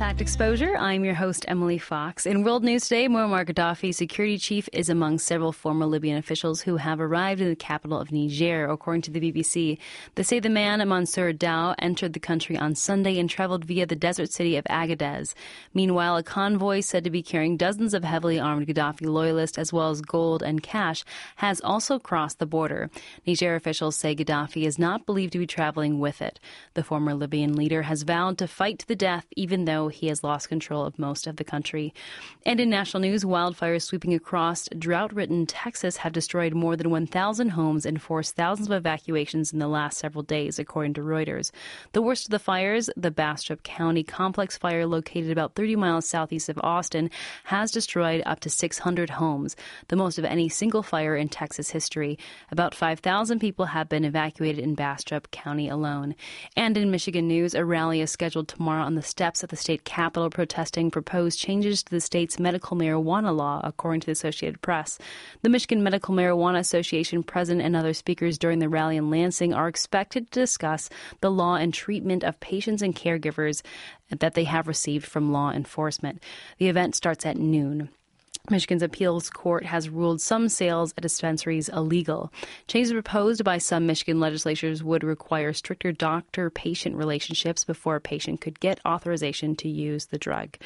Impact Exposure. I'm your host, Emily Fox. In world news today, Muammar Gaddafi, security chief, is among several former Libyan officials who have arrived in the capital of Niger, according to the BBC. They say the man, Mansour Dhao, entered the country on Sunday and traveled via the desert city of Agadez. Meanwhile, a convoy said to be carrying dozens of heavily armed Gaddafi loyalists as well as gold and cash has also crossed the border. Niger officials say Gaddafi is not believed to be traveling with it. The former Libyan leader has vowed to fight to the death, even though he has lost control of most of the country. And in national news, wildfires sweeping across drought ridden Texas have destroyed more than 1,000 homes and forced thousands of evacuations in the last several days, according to Reuters. The worst of the fires, the Bastrop County Complex fire located about 30 miles southeast of Austin, has destroyed up to 600 homes, the most of any single fire in Texas history. About 5,000 people have been evacuated in Bastrop County alone. And in Michigan news, a rally is scheduled tomorrow on the steps of the state capitol protesting proposed changes to the state's medical marijuana law, according to the Associated Press. The Michigan Medical Marijuana Association president and other speakers during the rally in Lansing are expected to discuss the law and treatment of patients and caregivers that they have received from law enforcement. The event starts at noon. Michigan's appeals court has ruled some sales at dispensaries illegal. Changes proposed by some Michigan legislators would require stricter doctor patient relationships before a patient could get authorization to use the drug.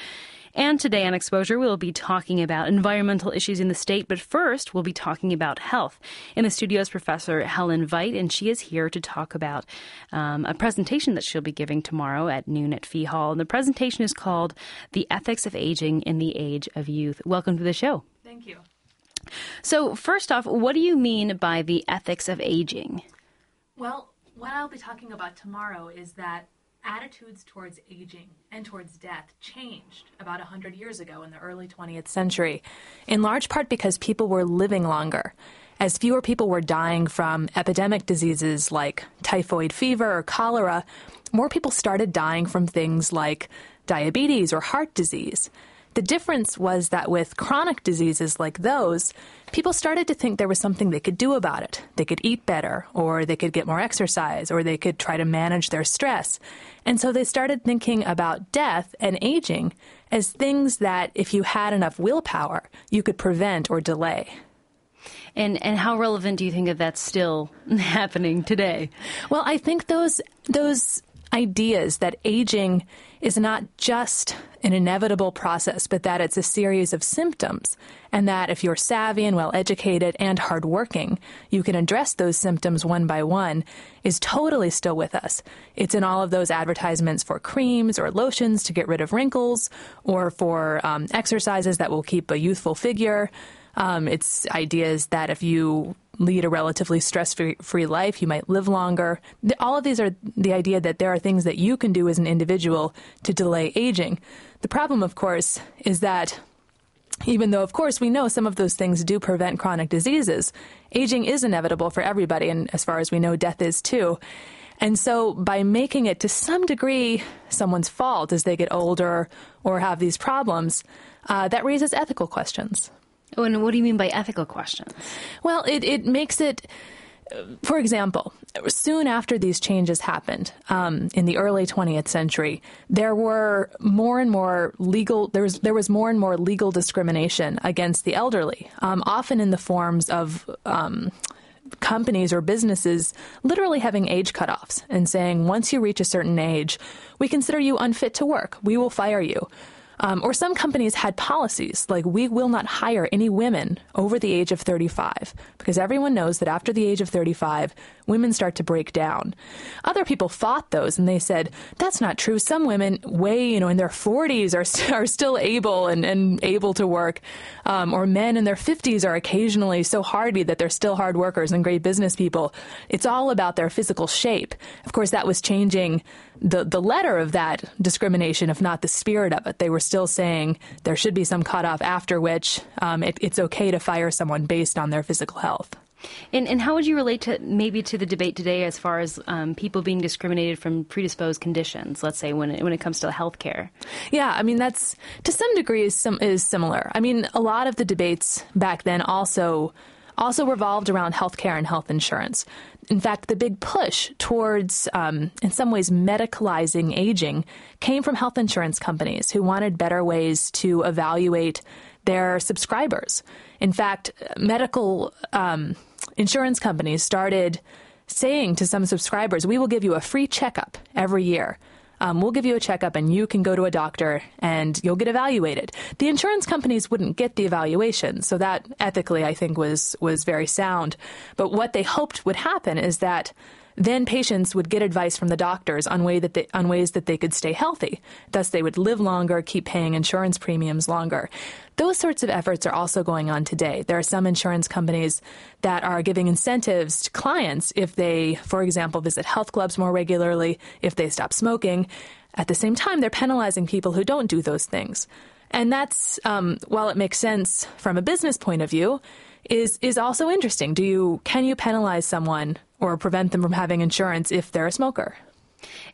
And today on Exposure, we'll be talking about environmental issues in the state, but first, we'll be talking about health. In the studio is Professor Helen Veit, and she is here to talk about um, a presentation that she'll be giving tomorrow at noon at Fee Hall. And the presentation is called The Ethics of Aging in the Age of Youth. Welcome to the show. Thank you. So, first off, what do you mean by the ethics of aging? Well, what I'll be talking about tomorrow is that attitudes towards aging and towards death changed about 100 years ago in the early 20th century, in large part because people were living longer. As fewer people were dying from epidemic diseases like typhoid fever or cholera, more people started dying from things like diabetes or heart disease. The difference was that with chronic diseases like those, people started to think there was something they could do about it. They could eat better, or they could get more exercise, or they could try to manage their stress. And so they started thinking about death and aging as things that, if you had enough willpower, you could prevent or delay. And and how relevant do you think of that that's still happening today? Well, I think those those ideas that aging is not just an inevitable process, but that it's a series of symptoms, and that if you're savvy and well educated and hardworking, you can address those symptoms one by one, is totally still with us. It's in all of those advertisements for creams or lotions to get rid of wrinkles, or for um, exercises that will keep a youthful figure. Um, it's ideas that if you lead a relatively stress free life, you might live longer. All of these are the idea that there are things that you can do as an individual to delay aging. The problem, of course, is that even though, of course, we know some of those things do prevent chronic diseases, aging is inevitable for everybody, and as far as we know, death is too. And so, by making it to some degree someone's fault as they get older or have these problems, uh, that raises ethical questions. Oh, and what do you mean by ethical questions? Well, it, it makes it, for example, soon after these changes happened um, in the early 20th century, there were more and more legal there was there was more and more legal discrimination against the elderly, um, often in the forms of um, companies or businesses literally having age cutoffs and saying once you reach a certain age, we consider you unfit to work. We will fire you. Um, or some companies had policies like we will not hire any women over the age of 35 because everyone knows that after the age of 35, women start to break down. Other people fought those and they said, that's not true. Some women way, you know, in their 40s are, are still able and, and able to work, um, or men in their 50s are occasionally so hardy that they're still hard workers and great business people. It's all about their physical shape. Of course, that was changing the, the letter of that discrimination, if not the spirit of it. They were still saying there should be some cutoff after which um, it, it's okay to fire someone based on their physical health. And, and how would you relate to maybe to the debate today as far as um, people being discriminated from predisposed conditions? Let's say when it, when it comes to health care. Yeah, I mean that's to some degree is some is similar. I mean a lot of the debates back then also also revolved around healthcare and health insurance. In fact, the big push towards, um, in some ways, medicalizing aging came from health insurance companies who wanted better ways to evaluate their subscribers. In fact, medical um, insurance companies started saying to some subscribers, we will give you a free checkup every year um, we'll give you a checkup and you can go to a doctor and you'll get evaluated. The insurance companies wouldn't get the evaluation, so that ethically I think was was very sound. But what they hoped would happen is that then patients would get advice from the doctors on, way that they, on ways that they could stay healthy. Thus, they would live longer, keep paying insurance premiums longer. Those sorts of efforts are also going on today. There are some insurance companies that are giving incentives to clients if they, for example, visit health clubs more regularly, if they stop smoking. At the same time, they're penalizing people who don't do those things. And that's, um, while it makes sense from a business point of view, is is also interesting. Do you can you penalize someone or prevent them from having insurance if they're a smoker?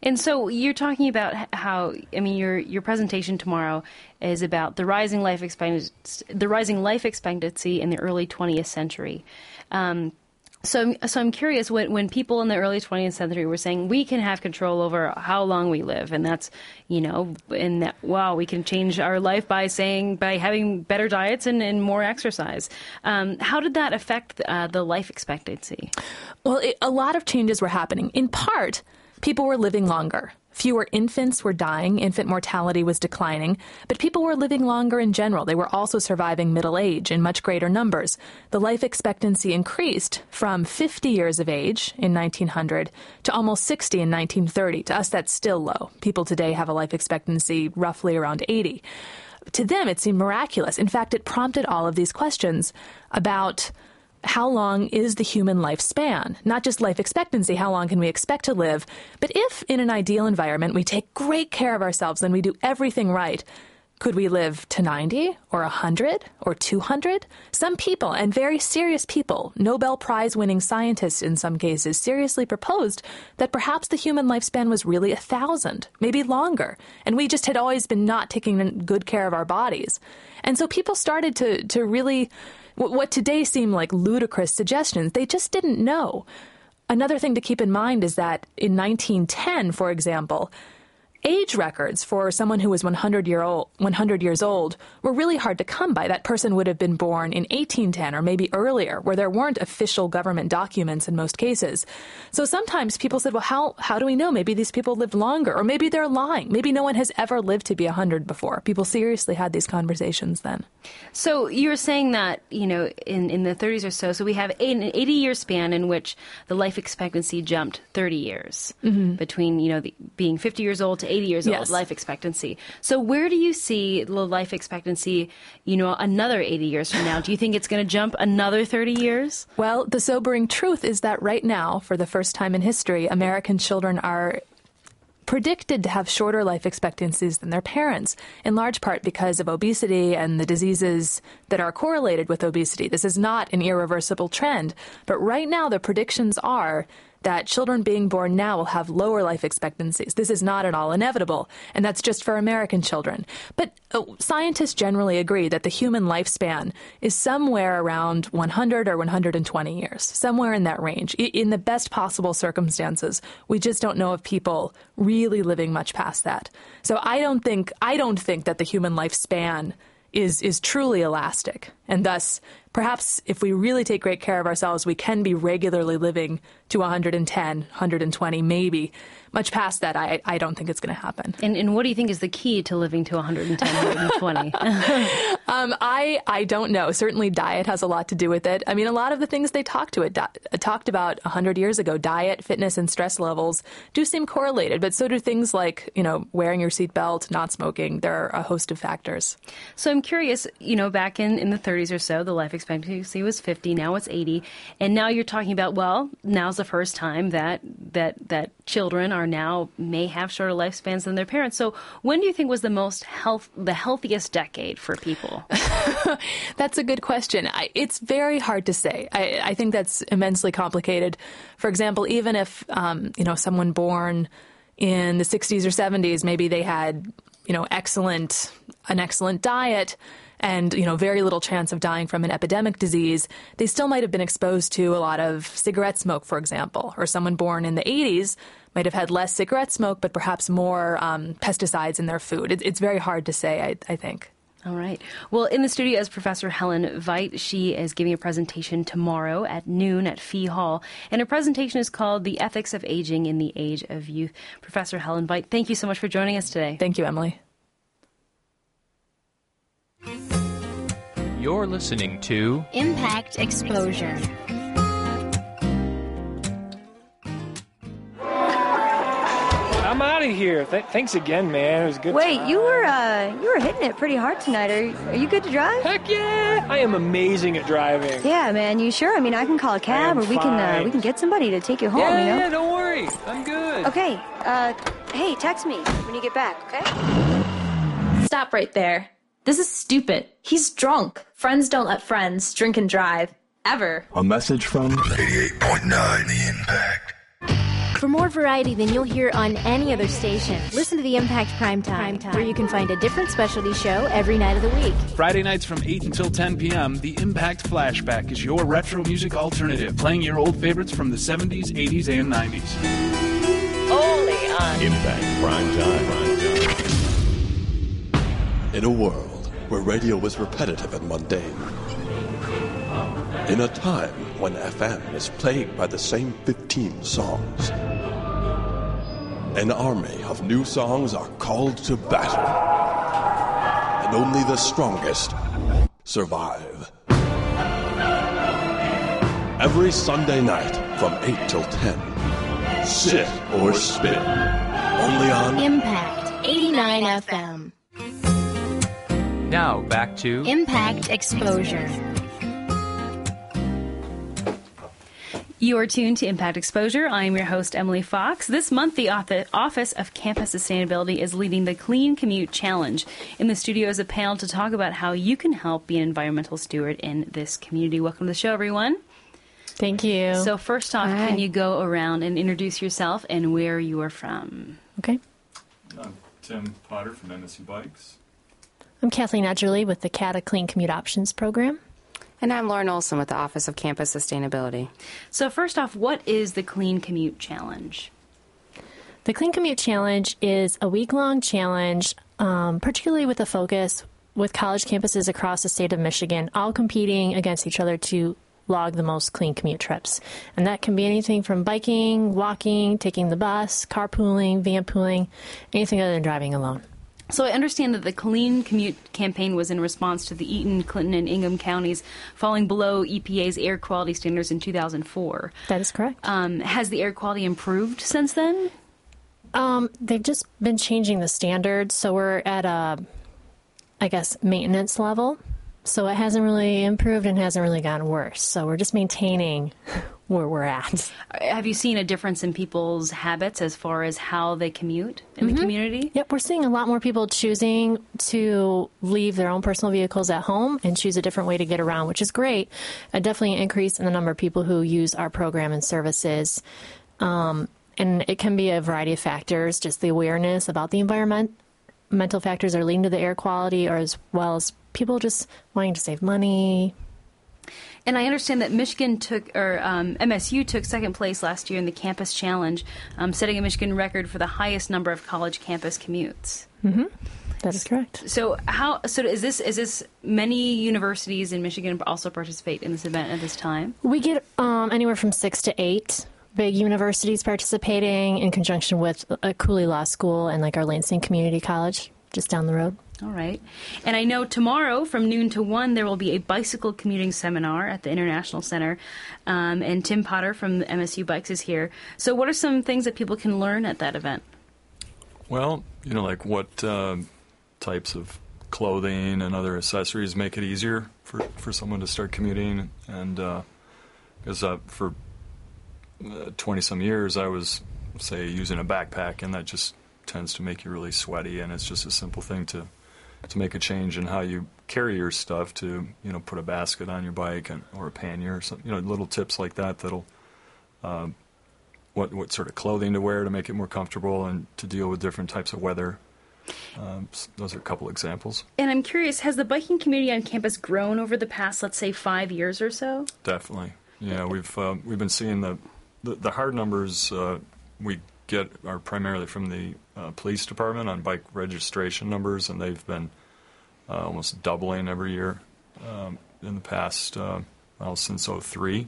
And so you're talking about how I mean your your presentation tomorrow is about the rising life expectancy the rising life expectancy in the early 20th century. Um, so, so I'm curious when when people in the early 20th century were saying we can have control over how long we live, and that's you know, and that wow, we can change our life by saying by having better diets and, and more exercise. Um, how did that affect uh, the life expectancy? Well, it, a lot of changes were happening. In part, people were living longer. Fewer infants were dying, infant mortality was declining, but people were living longer in general. They were also surviving middle age in much greater numbers. The life expectancy increased from 50 years of age in 1900 to almost 60 in 1930. To us, that's still low. People today have a life expectancy roughly around 80. To them, it seemed miraculous. In fact, it prompted all of these questions about how long is the human lifespan? Not just life expectancy, how long can we expect to live, but if in an ideal environment we take great care of ourselves and we do everything right, could we live to 90 or 100 or 200? Some people, and very serious people, Nobel Prize winning scientists in some cases, seriously proposed that perhaps the human lifespan was really a thousand, maybe longer, and we just had always been not taking good care of our bodies. And so people started to, to really what today seem like ludicrous suggestions, they just didn't know. Another thing to keep in mind is that in 1910, for example, age records for someone who was 100 year old 100 years old were really hard to come by. That person would have been born in 1810 or maybe earlier where there weren't official government documents in most cases. So sometimes people said well how how do we know? Maybe these people lived longer or maybe they're lying. Maybe no one has ever lived to be 100 before. People seriously had these conversations then. So you're saying that you know in in the 30s or so so we have an 80 year span in which the life expectancy jumped 30 years mm-hmm. between you know the, being 50 years old to 80 years yes. old life expectancy. So where do you see the life expectancy, you know, another 80 years from now? Do you think it's going to jump another 30 years? Well, the sobering truth is that right now, for the first time in history, American children are predicted to have shorter life expectancies than their parents, in large part because of obesity and the diseases that are correlated with obesity. This is not an irreversible trend, but right now the predictions are that children being born now will have lower life expectancies. This is not at all inevitable, and that's just for American children. But uh, scientists generally agree that the human lifespan is somewhere around 100 or 120 years, somewhere in that range. In the best possible circumstances, we just don't know of people really living much past that. So I don't think I don't think that the human lifespan is is truly elastic, and thus perhaps if we really take great care of ourselves, we can be regularly living to 110, 120, maybe. Much past that, I, I don't think it's going to happen. And, and what do you think is the key to living to 110, 120? um, I I don't know. Certainly, diet has a lot to do with it. I mean, a lot of the things they talked to it di- talked about 100 years ago, diet, fitness, and stress levels do seem correlated. But so do things like you know wearing your seatbelt, not smoking. There are a host of factors. So I'm curious. You know, back in in the 30s or so, the life expectancy was 50. Now it's 80, and now you're talking about well, now's the first time that that that children are now may have shorter lifespans than their parents. So when do you think was the most health the healthiest decade for people? that's a good question. I, it's very hard to say. I, I, think that's immensely complicated. For example, even if um, you know someone born in the 60s or 70s, maybe they had you know excellent an excellent diet and you know very little chance of dying from an epidemic disease, they still might have been exposed to a lot of cigarette smoke, for example, or someone born in the 80s might have had less cigarette smoke, but perhaps more um, pesticides in their food. It, it's very hard to say, I, I think. All right. Well, in the studio is Professor Helen Veit. She is giving a presentation tomorrow at noon at Fee Hall. And her presentation is called The Ethics of Aging in the Age of Youth. Professor Helen Veit, thank you so much for joining us today. Thank you, Emily. You're listening to Impact Exposure. I'm out of here. Th- thanks again, man. It was good. Wait, time. you were uh, you were hitting it pretty hard tonight. Are are you good to drive? Heck yeah! I am amazing at driving. Yeah, man. You sure? I mean, I can call a cab, or we can uh, we can get somebody to take you home. yeah, you know. yeah, don't worry. I'm good. Okay. Uh, hey, text me when you get back. Okay. Stop right there. This is stupid. He's drunk. Friends don't let friends drink and drive. Ever. A message from 88.9 The Impact. For more variety than you'll hear on any other station, listen to the Impact Prime Time, where you can find a different specialty show every night of the week. Friday nights from 8 until 10 p.m., the Impact Flashback is your retro music alternative, playing your old favorites from the 70s, 80s, and 90s. Only on Impact Prime Time. In a world where radio was repetitive and mundane, in a time when FM is plagued by the same 15 songs, an army of new songs are called to battle, and only the strongest survive. Every Sunday night from 8 till 10, sit or spin. Only on Impact 89 FM. Now back to Impact Exposure. You are tuned to Impact Exposure. I am your host, Emily Fox. This month, the Office of Campus Sustainability is leading the Clean Commute Challenge. In the studio is a panel to talk about how you can help be an environmental steward in this community. Welcome to the show, everyone. Thank you. So, first off, Hi. can you go around and introduce yourself and where you are from? Okay. I'm Tim Potter from MSU Bikes. I'm Kathleen Edgerly with the CATA Clean Commute Options Program. And I'm Lauren Olson with the Office of Campus Sustainability. So, first off, what is the Clean Commute Challenge? The Clean Commute Challenge is a week long challenge, um, particularly with a focus with college campuses across the state of Michigan, all competing against each other to log the most clean commute trips. And that can be anything from biking, walking, taking the bus, carpooling, vanpooling, anything other than driving alone. So I understand that the Clean Commute campaign was in response to the Eaton, Clinton, and Ingham counties falling below EPA's air quality standards in 2004. That is correct. Um, has the air quality improved since then? Um, they've just been changing the standards, so we're at a, I guess, maintenance level. So it hasn't really improved and hasn't really gotten worse. So we're just maintaining where we're at. Have you seen a difference in people's habits as far as how they commute in Mhm. the community? Yep, we're seeing a lot more people choosing to leave their own personal vehicles at home and choose a different way to get around, which is great. A definitely an increase in the number of people who use our program and services. Um, and it can be a variety of factors, just the awareness about the environment. Mental factors are leading to the air quality, or as well as people just wanting to save money, And I understand that Michigan took, or um, MSU took second place last year in the Campus Challenge, um, setting a Michigan record for the highest number of college campus commutes. Mm-hmm. That is correct. So how? So is this is this many universities in Michigan also participate in this event at this time? We get um, anywhere from six to eight big universities participating in conjunction with a Cooley Law School and like our Lansing Community College just down the road. All right. And I know tomorrow from noon to 1, there will be a bicycle commuting seminar at the International Center. Um, and Tim Potter from MSU Bikes is here. So, what are some things that people can learn at that event? Well, you know, like what uh, types of clothing and other accessories make it easier for, for someone to start commuting. And because uh, uh, for 20 uh, some years, I was, say, using a backpack, and that just tends to make you really sweaty. And it's just a simple thing to to make a change in how you carry your stuff to you know put a basket on your bike and, or a pannier or something you know little tips like that that'll uh, what what sort of clothing to wear to make it more comfortable and to deal with different types of weather. Um, those are a couple examples. And i'm curious has the biking community on campus grown over the past let's say five years or so? Definitely. Yeah we've uh, we've been seeing the the, the hard numbers uh, we get are primarily from the uh, police department on bike registration numbers, and they've been uh, almost doubling every year um, in the past, uh, well, since 03.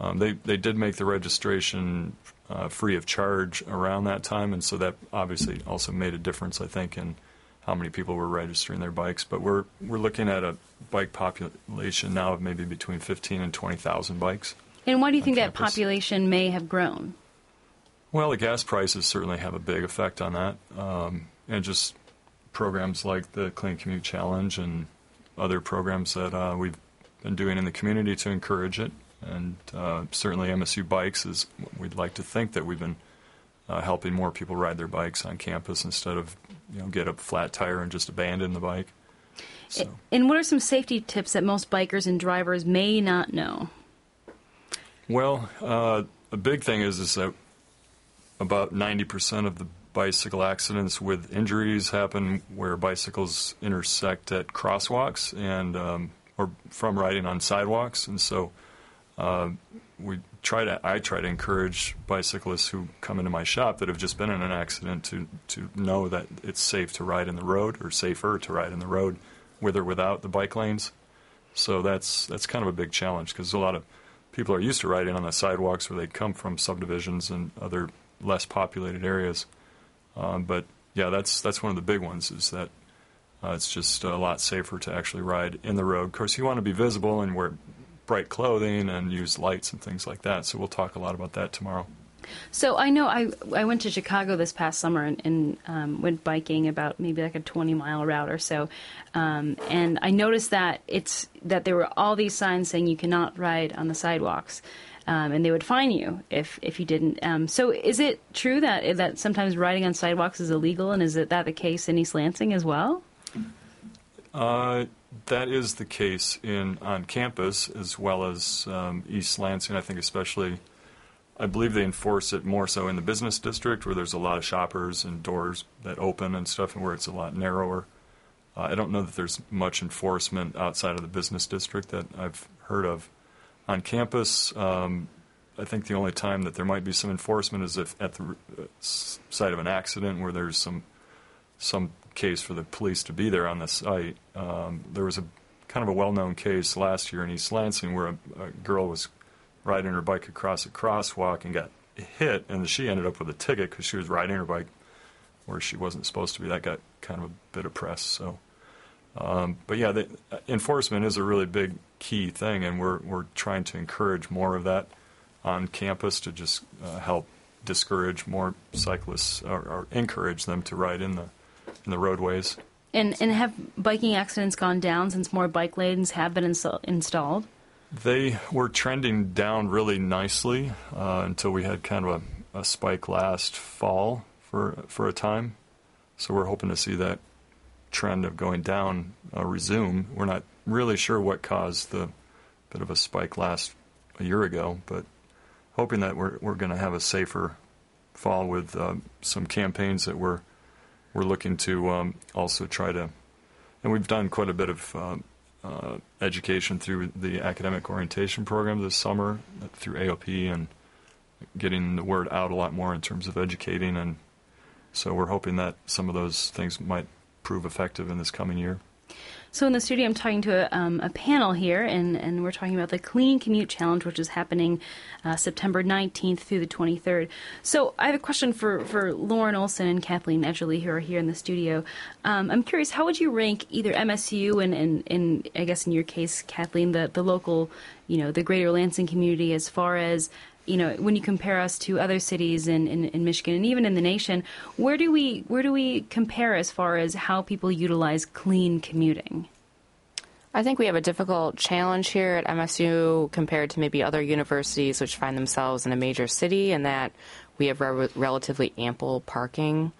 Um, they, they did make the registration uh, free of charge around that time, and so that obviously also made a difference, I think, in how many people were registering their bikes. But we're, we're looking at a bike population now of maybe between 15 and 20,000 bikes. And why do you think campus. that population may have grown? Well, the gas prices certainly have a big effect on that, um, and just programs like the Clean Commute Challenge and other programs that uh, we've been doing in the community to encourage it. And uh, certainly, MSU Bikes is. What we'd like to think that we've been uh, helping more people ride their bikes on campus instead of you know get a flat tire and just abandon the bike. So. And what are some safety tips that most bikers and drivers may not know? Well, uh, a big thing is is that about 90% of the bicycle accidents with injuries happen where bicycles intersect at crosswalks and um, or from riding on sidewalks. And so uh, we try to I try to encourage bicyclists who come into my shop that have just been in an accident to to know that it's safe to ride in the road or safer to ride in the road with or without the bike lanes. So that's that's kind of a big challenge because a lot of people are used to riding on the sidewalks where they come from subdivisions and other less populated areas. Um, but yeah, that's that's one of the big ones is that uh, it's just a lot safer to actually ride in the road. Of course, you want to be visible and wear bright clothing and use lights and things like that. So we'll talk a lot about that tomorrow. So I know I I went to Chicago this past summer and, and um, went biking about maybe like a 20 mile route or so, um, and I noticed that it's that there were all these signs saying you cannot ride on the sidewalks um, and they would fine you if if you didn't. Um, so, is it true that that sometimes riding on sidewalks is illegal, and is it that the case in East Lansing as well? Uh, that is the case in on campus as well as um, East Lansing. I think especially. I believe they enforce it more so in the business district where there's a lot of shoppers and doors that open and stuff, and where it's a lot narrower. Uh, I don't know that there's much enforcement outside of the business district that I've heard of on campus. Um, I think the only time that there might be some enforcement is if at the uh, site of an accident where there's some some case for the police to be there on the site. Um, there was a kind of a well-known case last year in East Lansing where a, a, girl was riding her bike across a crosswalk and got hit, and she ended up with a ticket because she was riding her bike where she wasn't supposed to be. That got kind of a bit of press. So, um, but yeah, the, uh, enforcement is a really big key thing, and we're we're trying to encourage more of that on campus to just uh, help discourage more cyclists or, or, encourage them to ride in the in the roadways. And and have biking accidents gone down since more bike lanes have been insta- installed? They were trending down really nicely uh, until we had kind of a, a spike last fall for for a time. So we're hoping to see that trend of going down uh, resume. We're not really sure what caused the bit of a spike last a year ago, but hoping that we're we're going to have a safer fall with uh, some campaigns that we're we're looking to um, also try to, and we've done quite a bit of uh, uh, education through the academic orientation program this summer through AOP and getting the word out a lot more in terms of educating and so we're hoping that some of those things might prove effective in this coming year. So in the studio, I'm talking to a, um, a panel here, and, and we're talking about the Clean Commute Challenge, which is happening uh, September 19th through the 23rd. So I have a question for, for Lauren Olson and Kathleen Edgerly, who are here in the studio. Um, I'm curious, how would you rank either MSU and, and, and I guess in your case, Kathleen, the, the local, you know, the greater Lansing community as far as you know, when you compare us to other cities in, in, in, Michigan and even in the nation, where do we where do we compare as far as how people utilize clean commuting? I think we have a difficult challenge here at MSU compared to maybe other universities which find themselves in a major city, and that we have re- relatively ample parking,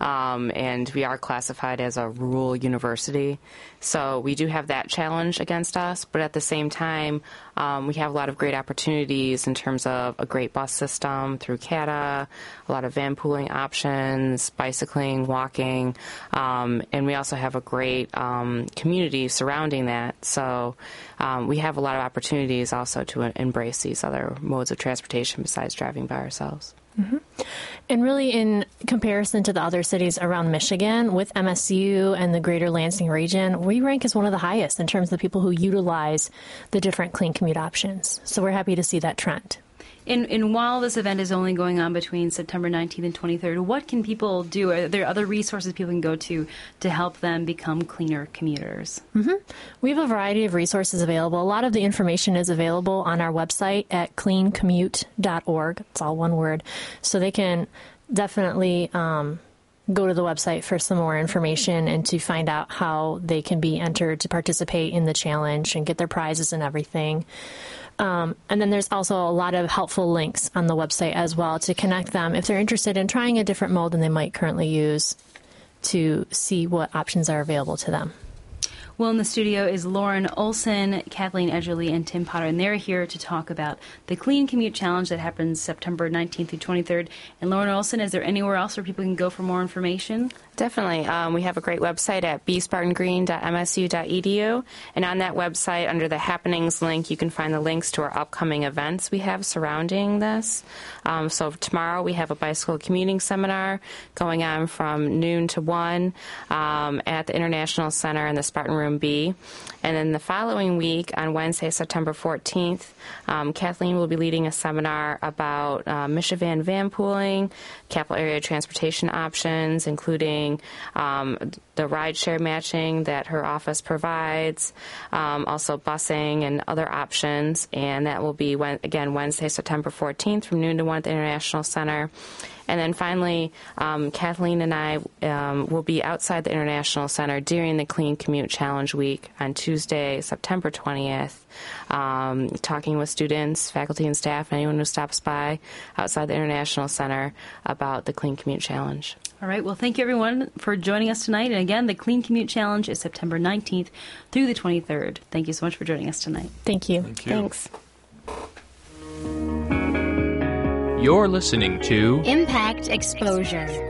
um, and we are classified as a rural university. So we do have that challenge against us, but at the same time, um, we have a lot of great opportunities in terms of a great bus system through CATA, a lot of van pooling options, bicycling, walking, um, and we also have a great um, community surrounding that. So um, we have a lot of opportunities also to embrace these other modes of transportation besides driving by ourselves. Mm-hmm. And really, in comparison to the other cities around Michigan, with MSU and the greater Lansing region, we rank as one of the highest in terms of the people who utilize the different clean commute options. So we're happy to see that trend. And, and while this event is only going on between September 19th and 23rd, what can people do? Are there other resources people can go to to help them become cleaner commuters? Mm-hmm. We have a variety of resources available. A lot of the information is available on our website at cleancommute.org. It's all one word. So they can definitely. Um, go to the website for some more information and to find out how they can be entered to participate in the challenge and get their prizes and everything. Um, and then there's also a lot of helpful links on the website as well to connect them if they're interested in trying a different mold than they might currently use to see what options are available to them. Well, in the studio is Lauren Olson, Kathleen Edgerly, and Tim Potter, and they're here to talk about the Clean Commute Challenge that happens September 19th through 23rd. And Lauren Olson, is there anywhere else where people can go for more information? Definitely. Um, we have a great website at bespartangreen.msu.edu. And on that website, under the happenings link, you can find the links to our upcoming events we have surrounding this. Um, so tomorrow we have a bicycle commuting seminar going on from noon to 1 um, at the International Center in the Spartan Room B. And then the following week, on Wednesday, September 14th, um, Kathleen will be leading a seminar about uh, Michigan van pooling, capital area transportation options, including um, the rideshare matching that her office provides, um, also busing and other options. And that will be, when, again, Wednesday, September 14th from noon to 1 at the International Center. And then finally, um, Kathleen and I um, will be outside the International Center during the Clean Commute Challenge Week on Tuesday, September 20th, um, talking with students, faculty, and staff, and anyone who stops by outside the International Center about the Clean Commute Challenge. All right. Well, thank you everyone for joining us tonight. And again, the Clean Commute Challenge is September 19th through the 23rd. Thank you so much for joining us tonight. Thank you. Thank you. Thanks. You're listening to Impact Exposure.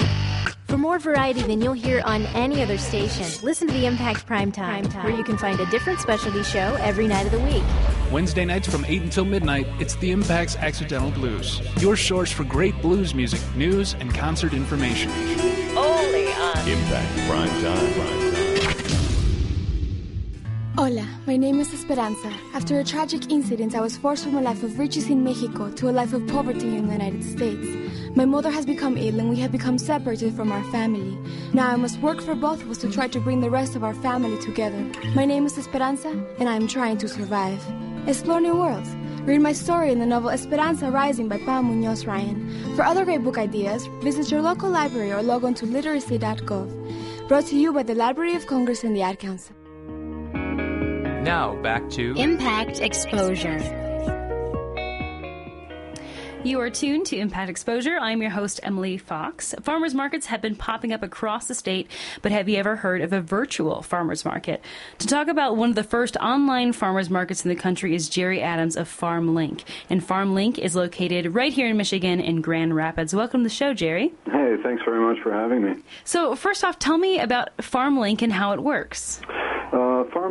For more variety than you'll hear on any other station, listen to the Impact Prime Time, where you can find a different specialty show every night of the week. Wednesday nights from 8 until midnight, it's the Impact's Accidental Blues. Your source for great blues music, news, and concert information. Only on Impact Prime Time. Hola, my name is Esperanza. After a tragic incident, I was forced from a life of riches in Mexico to a life of poverty in the United States. My mother has become ill and we have become separated from our family. Now I must work for both of us to try to bring the rest of our family together. My name is Esperanza and I am trying to survive. Explore new worlds. Read my story in the novel Esperanza Rising by Pam Munoz Ryan. For other great book ideas, visit your local library or log on to literacy.gov. Brought to you by the Library of Congress and the Ad Council. Now back to Impact Exposure. You are tuned to Impact Exposure. I'm your host, Emily Fox. Farmers markets have been popping up across the state, but have you ever heard of a virtual farmers market? To talk about one of the first online farmers markets in the country is Jerry Adams of FarmLink. And FarmLink is located right here in Michigan in Grand Rapids. Welcome to the show, Jerry. Hey, thanks very much for having me. So, first off, tell me about FarmLink and how it works.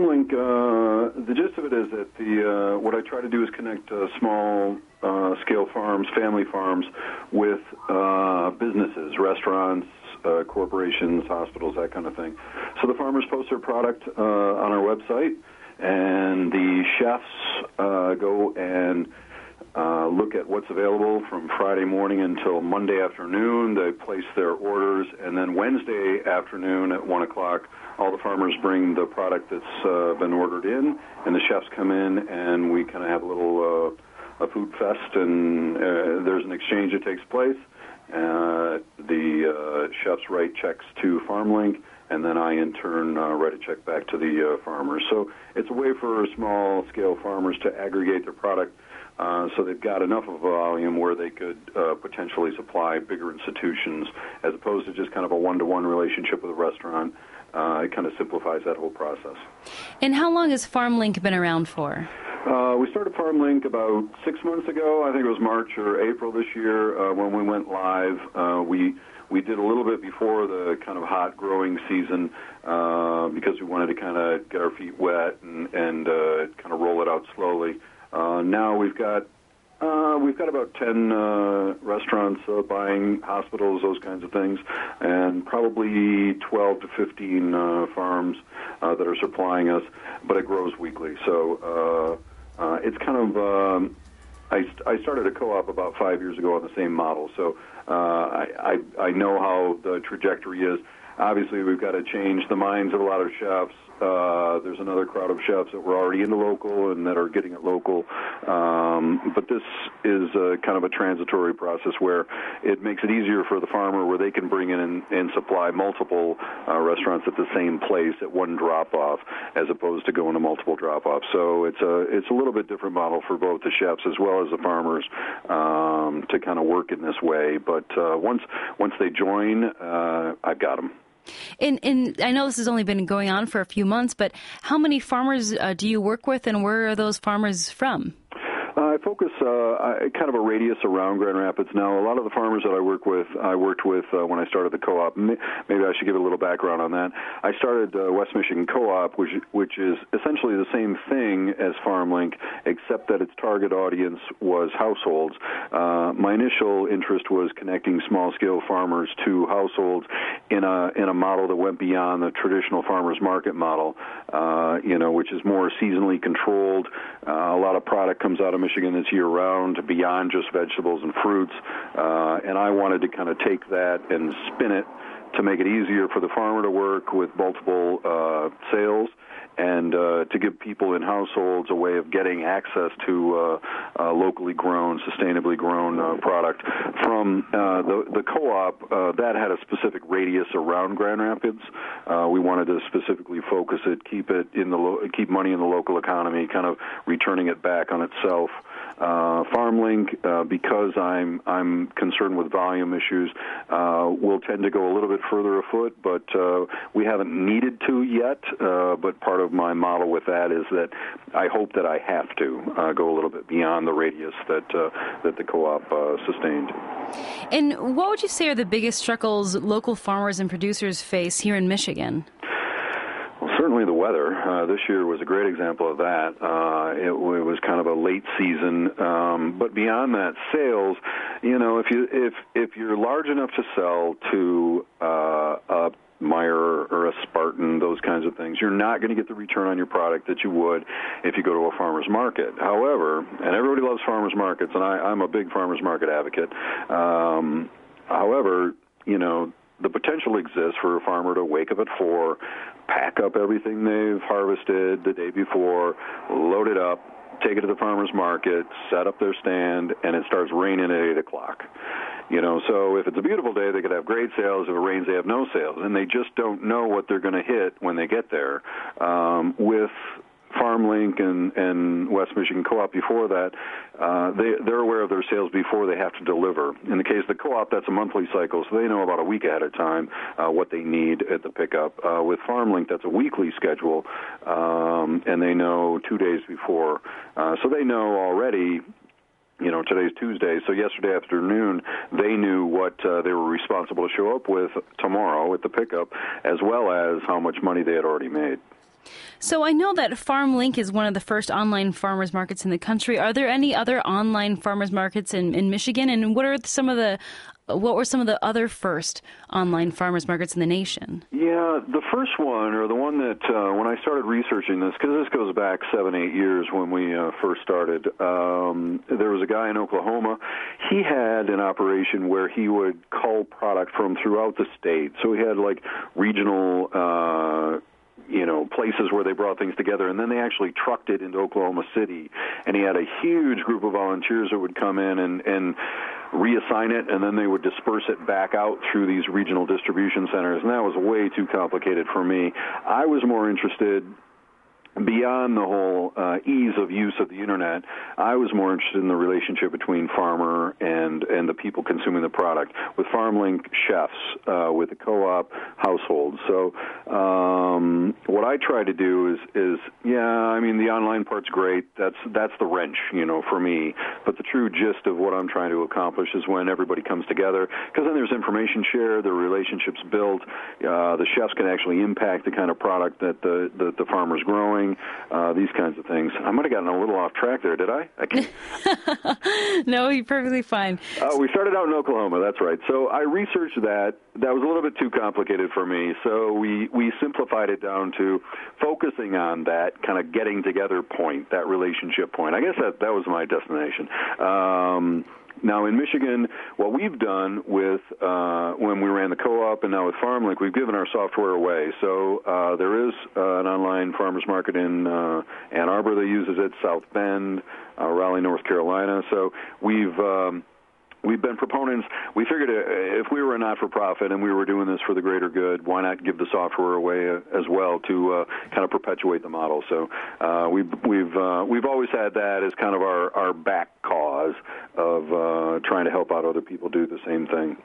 FarmLink, uh, the gist of it is that the uh, what I try to do is connect uh, small uh, scale farms, family farms, with uh, businesses, restaurants, uh, corporations, hospitals, that kind of thing. So the farmers post their product uh, on our website, and the chefs uh, go and uh, look at what's available from Friday morning until Monday afternoon. They place their orders, and then Wednesday afternoon at 1 o'clock, all the farmers bring the product that's uh, been ordered in, and the chefs come in, and we kind of have a little uh, a food fest, and uh, there's an exchange that takes place. Uh, the uh, chefs write checks to FarmLink, and then I, in turn, uh, write a check back to the uh, farmers. So it's a way for small scale farmers to aggregate their product uh, so they've got enough of a volume where they could uh, potentially supply bigger institutions as opposed to just kind of a one to one relationship with a restaurant. Uh, it kind of simplifies that whole process. And how long has FarmLink been around for? Uh, we started FarmLink about six months ago. I think it was March or April this year uh, when we went live. Uh, we we did a little bit before the kind of hot growing season uh, because we wanted to kind of get our feet wet and, and uh, kind of roll it out slowly. Uh, now we've got uh, we've got about 10 uh, restaurants uh, buying hospitals, those kinds of things, and probably 12 to 15 uh, farms uh, that are supplying us, but it grows weekly. So uh, uh, it's kind of. Um, I, I started a co-op about five years ago on the same model, so uh, I, I, I know how the trajectory is. Obviously, we've got to change the minds of a lot of chefs. Uh, there's another crowd of chefs that were already into local and that are getting it local. Um, but this is a, kind of a transitory process where it makes it easier for the farmer where they can bring in and, and supply multiple uh, restaurants at the same place at one drop off as opposed to going to multiple drop offs. So it's a it's a little bit different model for both the chefs as well as the farmers um, to kind of work in this way. But uh, once once they join, uh, I've got them. And, and I know this has only been going on for a few months, but how many farmers uh, do you work with, and where are those farmers from? I focus uh, kind of a radius around Grand Rapids now. A lot of the farmers that I work with, I worked with uh, when I started the co-op. Maybe I should give a little background on that. I started uh, West Michigan Co-op, which which is essentially the same thing as FarmLink, except that its target audience was households. Uh, my initial interest was connecting small-scale farmers to households in a in a model that went beyond the traditional farmers market model. Uh, you know, which is more seasonally controlled. Uh, a lot of product comes out of Michigan that's year round, beyond just vegetables and fruits. Uh, and I wanted to kind of take that and spin it to make it easier for the farmer to work with multiple uh, sales and uh, to give people in households a way of getting access to uh, uh, locally grown, sustainably grown uh, product. From uh, the the co-op, uh, that had a specific radius around Grand Rapids. Uh, we wanted to specifically focus it, keep it in the lo- keep money in the local economy, kind of returning it back on itself. FarmLink, uh, because I'm I'm concerned with volume issues, uh, will tend to go a little bit further afoot, but uh, we haven't needed to yet. Uh, but part of my model with that is that I hope that I have to uh, go a little bit beyond the radius that uh, that the co-op uh, sustained. And what would you say are the biggest struggles local farmers and producers face here in Michigan? Certainly the weather. Uh, this year was a great example of that. Uh, it, it was kind of a late season, um, but beyond that, sales. You know, if you if if you're large enough to sell to uh, a Meijer or a Spartan, those kinds of things, you're not going to get the return on your product that you would if you go to a farmer's market. However, and everybody loves farmer's markets, and I, I'm a big farmer's market advocate. Um, however, you know, the potential exists for a farmer to wake up at four, pack up everything they've harvested the day before, load it up, take it to the farmer's market, set up their stand, and it starts raining at eight o'clock. You know, so if it's a beautiful day, they could have great sales. If it rains, they have no sales, and they just don't know what they're going to hit when they get there. Um, with FarmLink and, and West Michigan Co-op before that, uh, they, they're aware of their sales before they have to deliver. In the case of the co-op, that's a monthly cycle, so they know about a week ahead of time uh, what they need at the pickup. Uh, with FarmLink, that's a weekly schedule, um, and they know two days before. Uh, so they know already you know today's Tuesday, so yesterday afternoon they knew what uh, they were responsible to show up with tomorrow at the pickup, as well as how much money they had already made. So I know that FarmLink is one of the first online farmers markets in the country. Are there any other online farmers markets in, in Michigan? And what are some of the what were some of the other first online farmers markets in the nation? Yeah, the first one, or the one that uh, when I started researching this, because this goes back seven, eight years when we uh, first started. Um, there was a guy in Oklahoma. He had an operation where he would cull product from throughout the state. So he had like regional. Uh, you know places where they brought things together. And then they actually trucked it into Oklahoma City. And he had a huge group of volunteers that would come in and and reassign it. And then they would disperse it back out through these regional distribution centers. And that was way too complicated for me. I was more interested beyond the whole uh, ease of use of the internet, I was more interested in the relationship between farmer and and the people consuming the product. With FarmLink chefs, uh, with the co-op households. So um, what I try to do is is yeah, I mean the online part's great. That's that's the wrench, you know, for me. But the true gist of what I'm trying to accomplish is when everybody comes together, because then there's information shared, the relationships built. Uh, the chefs can actually impact the kind of product that the the, the farmer's growing uh, these kinds of things. I might have gotten a little off track there, did I? I no, you're perfectly fine. Uh, we started out in Oklahoma, that's right. So I researched that. That was a little bit too complicated for me, so we, we simplified it down to focusing on that kind of getting together point, that relationship point. I guess that, that was my destination. Um, now in Michigan, what we've done with uh, when we ran the co-op and now with FarmLink, we've given our software away. So uh, there is uh, an online farmers market in uh, Ann Arbor that uses it, South Bend, uh, Raleigh, North Carolina. So we've um, we've been proponents. We figured uh, if we were a not-for-profit and we were doing this for the greater good, why not give the software away uh, as well to uh, kind of perpetuate the model? So uh, we've we've uh, we've always had that as kind of our our back cause of uh, trying to help out other people do the same thing.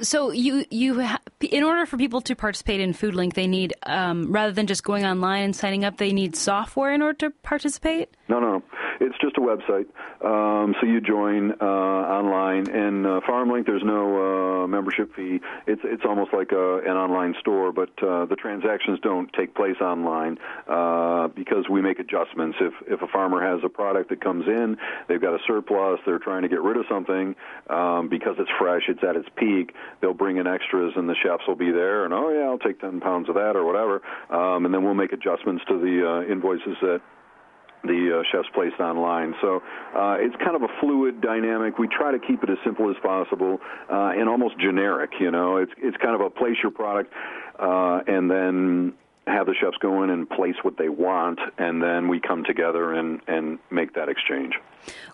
So you you ha- in order for people to participate in FoodLink, they need um, rather than just going online and signing up, they need software in order to participate. No, no, it's just a website. Um, so you join uh, online, and uh, FarmLink. There's no uh, membership fee. It's it's almost like a, an online store, but uh, the transactions don't take place online uh, because we make adjustments. If if a farmer has a product that comes in, they've got a surplus, they're trying to get rid of something um, because it's fresh, it's at its peak. They'll bring in extras, and the chefs will be there, and oh yeah, I'll take ten pounds of that or whatever, um, and then we'll make adjustments to the uh, invoices that the uh, chef's placed online. So uh, it's kind of a fluid dynamic. We try to keep it as simple as possible uh, and almost generic. You know, it's it's kind of a place your product uh, and then have the chefs go in and place what they want, and then we come together and, and make that exchange.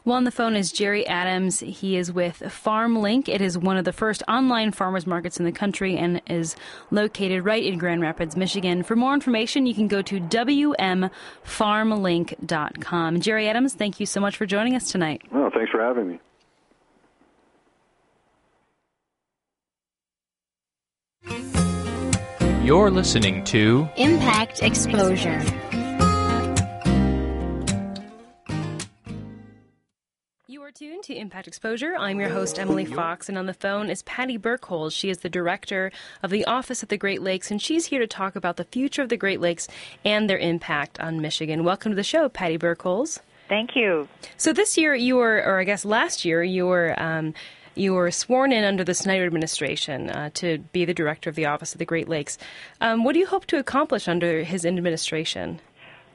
Well, on the phone is Jerry Adams. He is with FarmLink. It is one of the first online farmers markets in the country and is located right in Grand Rapids, Michigan. For more information, you can go to WMFarmLink.com. Jerry Adams, thank you so much for joining us tonight. Well, thanks for having me. You're listening to Impact Exposure. You are tuned to Impact Exposure. I'm your host, Emily Fox, and on the phone is Patty Birkholz. She is the director of the Office of the Great Lakes, and she's here to talk about the future of the Great Lakes and their impact on Michigan. Welcome to the show, Patty Birkholz. Thank you. So this year, you were, or I guess last year, you were um, you were sworn in under the Snyder administration uh, to be the director of the Office of the Great Lakes. Um, what do you hope to accomplish under his administration?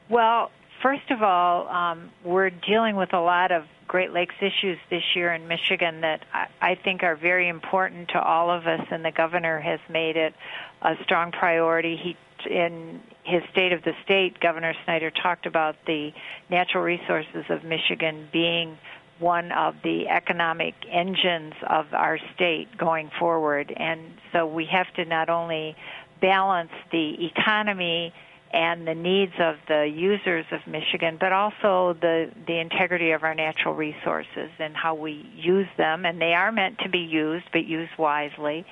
Well, first of all, um, we're dealing with a lot of Great Lakes issues this year in Michigan that I, I think are very important to all of us, and the governor has made it a strong priority. He in his State of the State, Governor Snyder talked about the natural resources of Michigan being one of the economic engines of our state going forward. And so we have to not only balance the economy and the needs of the users of Michigan, but also the the integrity of our natural resources and how we use them. And they are meant to be used, but used wisely,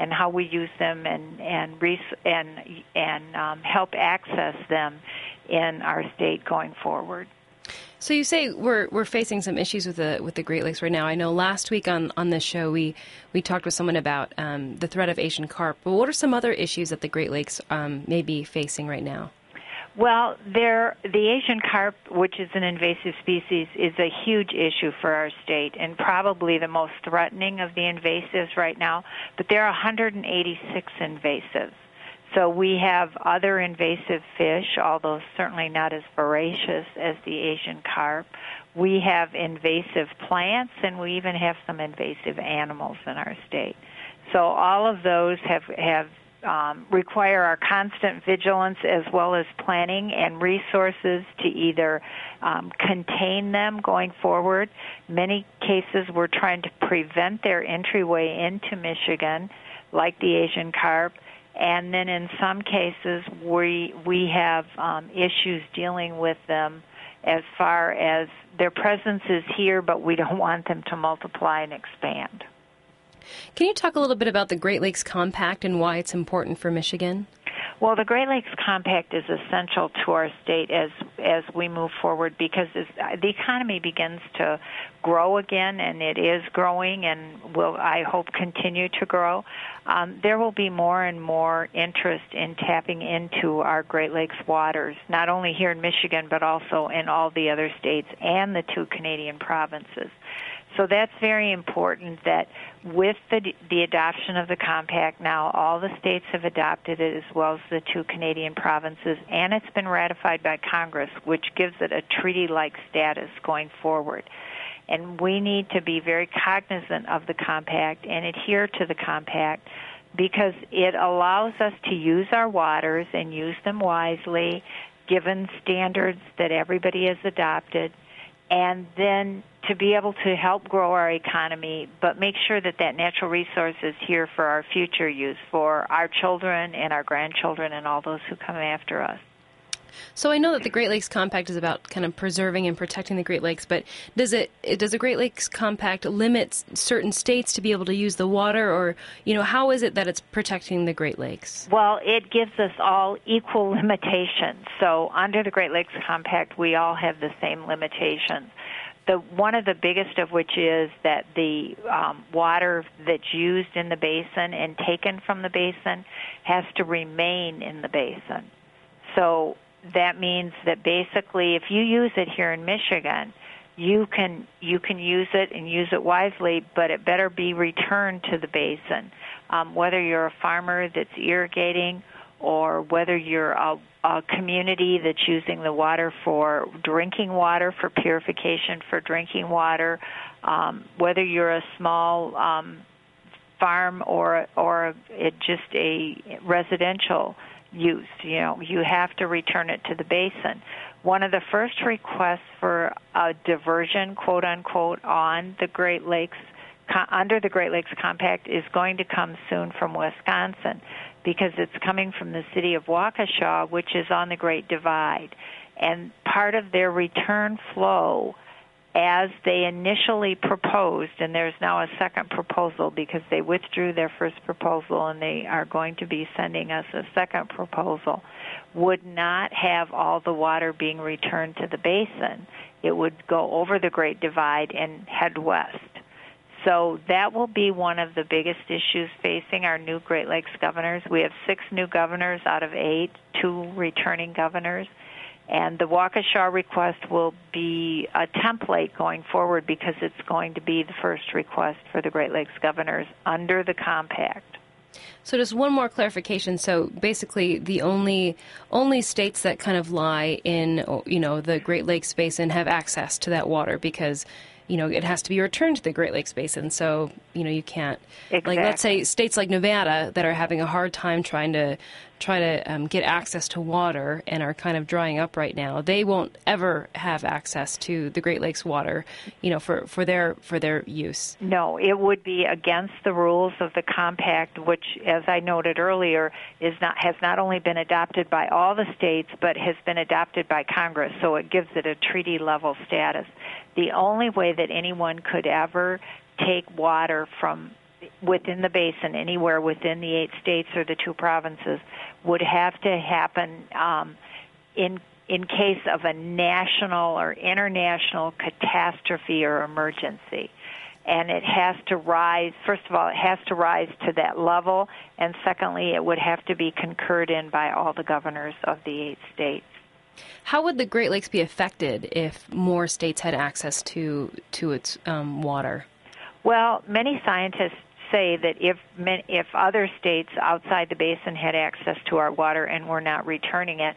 and how we use them and and and and um, help access them in our state going forward. So you say we're we're facing some issues with the with the Great Lakes right now. I know last week on on this show we we talked with someone about um, the threat of Asian carp. But what are some other issues that the Great Lakes um, may be facing right now? Well, there the Asian carp, which is an invasive species, is a huge issue for our state and probably the most threatening of the invasives right now. But there are 186 invasives. So we have other invasive fish, although certainly not as voracious as the Asian carp. We have invasive plants, and we even have some invasive animals in our state. So all of those have have um, require our constant vigilance as well as planning and resources to either um, contain them going forward. Many cases we're trying to prevent their entryway into Michigan, like the Asian carp and then in some cases we we have um, issues dealing with them as far as their presence is here, but we don't want them to multiply and expand. Can you talk a little bit about the Great Lakes Compact and why it's important for Michigan? Well, the Great Lakes Compact is essential to our state as as we move forward because the economy begins to grow again, and it is growing, and will I hope continue to grow. Um, there will be more and more interest in tapping into our Great Lakes waters, not only here in Michigan but also in all the other states and the two Canadian provinces. So that's very important that with the, the adoption of the compact now, all the states have adopted it as well as the two Canadian provinces, and it's been ratified by Congress, which gives it a treaty like status going forward. And we need to be very cognizant of the compact and adhere to the compact because it allows us to use our waters and use them wisely given standards that everybody has adopted and then to be able to help grow our economy, but make sure that that natural resource is here for our future use, for our children and our grandchildren and all those who come after us. So I know that the Great Lakes Compact is about kind of preserving and protecting the Great Lakes, but does it does the Great Lakes Compact limit certain states to be able to use the water, or you know how is it that it's protecting the Great Lakes? Well, it gives us all equal limitations. So under the Great Lakes Compact, we all have the same limitations the one of the biggest of which is that the um, water that's used in the basin and taken from the basin has to remain in the basin. So that means that basically, if you use it here in Michigan, you can you can use it and use it wisely, but it better be returned to the basin. Um, whether you're a farmer that's irrigating or whether you're a, a community that's using the water for drinking water, for purification, for drinking water, um, whether you're a small um, farm or or it just a residential use, you know, you have to return it to the basin. One of the first requests for a diversion, quote unquote, on the Great Lakes under the Great Lakes Compact is going to come soon from Wisconsin because it's coming from the city of Waukesha, which is on the Great Divide. And part of their return flow, as they initially proposed, and there's now a second proposal because they withdrew their first proposal and they are going to be sending us a second proposal, would not have all the water being returned to the basin. It would go over the Great Divide and head west. So that will be one of the biggest issues facing our new Great Lakes governors. We have six new governors out of eight, two returning governors. And the Waukesha request will be a template going forward because it's going to be the first request for the Great Lakes governors under the compact. So just one more clarification. So basically, the only only states that kind of lie in you know the Great Lakes basin have access to that water because you know, it has to be returned to the Great Lakes Basin. So, you know, you can't, exactly. like, let's say states like Nevada that are having a hard time trying to try to um, get access to water and are kind of drying up right now. They won't ever have access to the Great Lakes water, you know, for, for their for their use. No, it would be against the rules of the compact, which, as I noted earlier, is not has not only been adopted by all the states, but has been adopted by Congress. So it gives it a treaty level status. The only way that anyone could ever take water from within the basin, anywhere within the eight states or the two provinces, would have to happen um, in in case of a national or international catastrophe or emergency. And it has to rise, first of all, it has to rise to that level, and secondly, it would have to be concurred in by all the governors of the eight states. How would the Great Lakes be affected if more states had access to to its um, water? Well, many scientists say that if if other states outside the basin had access to our water and were not returning it,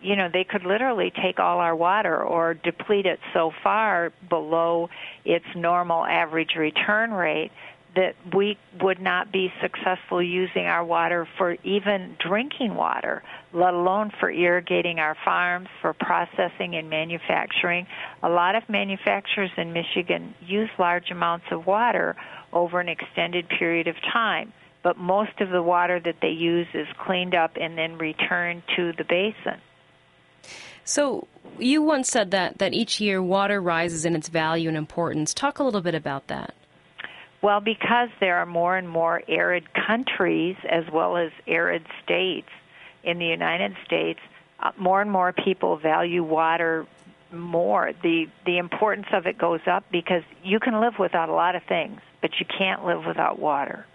you know, they could literally take all our water or deplete it so far below its normal average return rate that we would not be successful using our water for even drinking water, let alone for irrigating our farms, for processing and manufacturing. A lot of manufacturers in Michigan use large amounts of water over an extended period of time, but most of the water that they use is cleaned up and then returned to the basin. So, you once said that, that each year water rises in its value and importance. Talk a little bit about that. Well, because there are more and more arid countries as well as arid states in the United States, uh, more and more people value water more. The the importance of it goes up because you can live without a lot of things, but you can't live without water.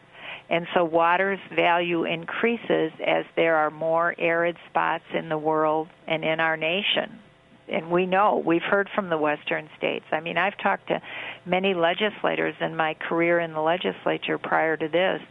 And so water's value increases as there are more arid spots in the world and in our nation and we know we've heard from the western states. I mean, I've talked to many legislators in my career in the legislature prior to this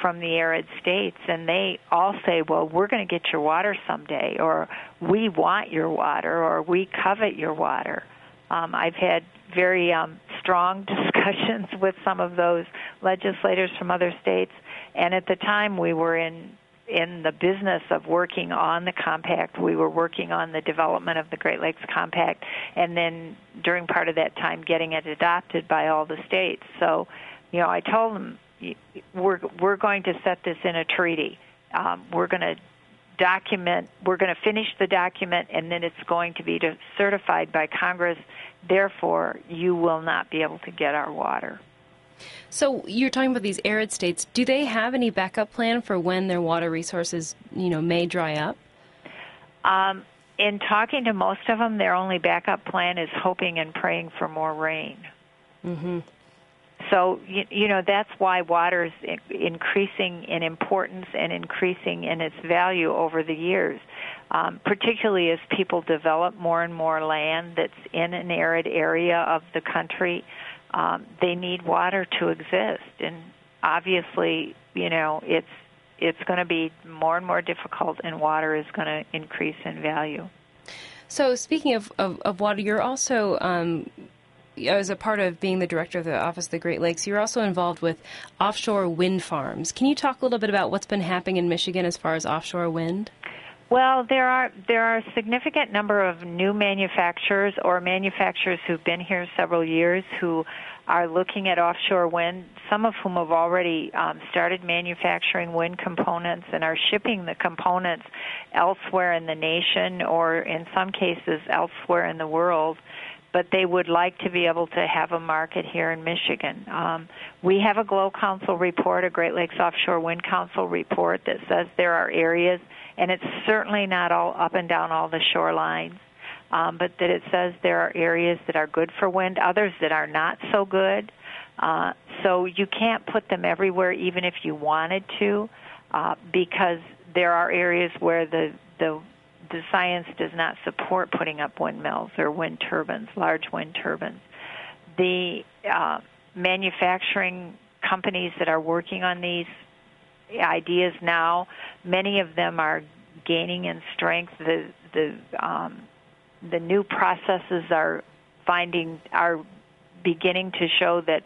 from the arid states and they all say, "Well, we're going to get your water someday," or "We want your water," or "We covet your water." Um, I've had very um, strong discussions with some of those legislators from other states, and at the time we were in in the business of working on the compact. We were working on the development of the Great Lakes Compact, and then during part of that time, getting it adopted by all the states. So, you know, I told them we're we're going to set this in a treaty. Um, we're going to document. We're going to finish the document, and then it's going to be certified by Congress. Therefore, you will not be able to get our water. So you're talking about these arid states. Do they have any backup plan for when their water resources, you know, may dry up? Um, in talking to most of them, their only backup plan is hoping and praying for more rain. Mm-hmm. So you, you know that's why water is increasing in importance and increasing in its value over the years, um, particularly as people develop more and more land that's in an arid area of the country um, they need water to exist, and obviously, you know, it's it's going to be more and more difficult, and water is going to increase in value. So, speaking of, of, of water, you're also, um, as a part of being the director of the Office of the Great Lakes, you're also involved with offshore wind farms. Can you talk a little bit about what's been happening in Michigan as far as offshore wind? Well, there are there are a significant number of new manufacturers or manufacturers who've been here several years who are looking at offshore wind. Some of whom have already um, started manufacturing wind components and are shipping the components elsewhere in the nation or in some cases elsewhere in the world but they would like to be able to have a market here in Michigan. Um, we have a GLOW Council report, a Great Lakes Offshore Wind Council report that says there are areas and it's certainly not all up and down all the shorelines. Um, but that it says there are areas that are good for wind, others that are not so good. Uh, so you can't put them everywhere, even if you wanted to, uh, because there are areas where the the the science does not support putting up windmills or wind turbines, large wind turbines. The uh, manufacturing companies that are working on these ideas now. Many of them are gaining in strength. The the um, the new processes are finding are beginning to show that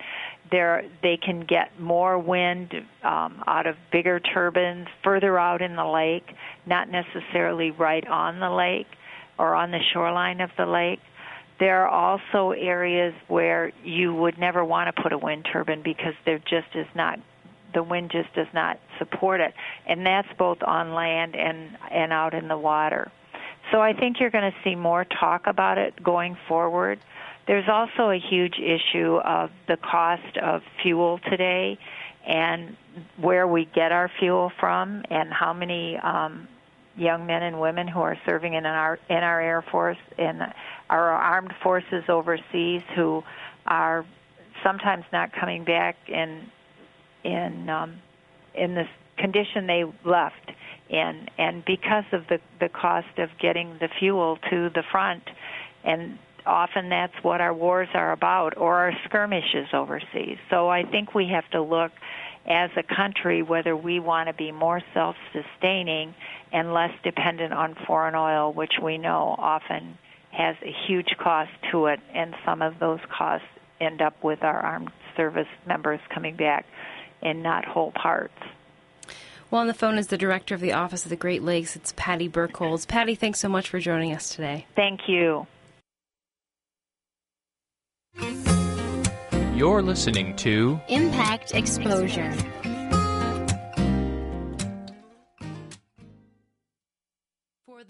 there they can get more wind um, out of bigger turbines further out in the lake, not necessarily right on the lake or on the shoreline of the lake. There are also areas where you would never want to put a wind turbine because there just is not the wind just does not support it, and that's both on land and and out in the water. So I think you're going to see more talk about it going forward. There's also a huge issue of the cost of fuel today and where we get our fuel from and how many um, young men and women who are serving in our in our air force and our armed forces overseas who are sometimes not coming back in in um, in the condition they left in and because of the the cost of getting the fuel to the front and often that's what our wars are about or our skirmishes overseas. So I think we have to look as a country whether we want to be more self sustaining and less dependent on foreign oil, which we know often has a huge cost to it, and some of those costs end up with our armed service members coming back in not whole parts. Well, on the phone is the director of the Office of the Great Lakes. It's Patty Birkholz. Patty, thanks so much for joining us today. Thank you. You're listening to Impact Exposure.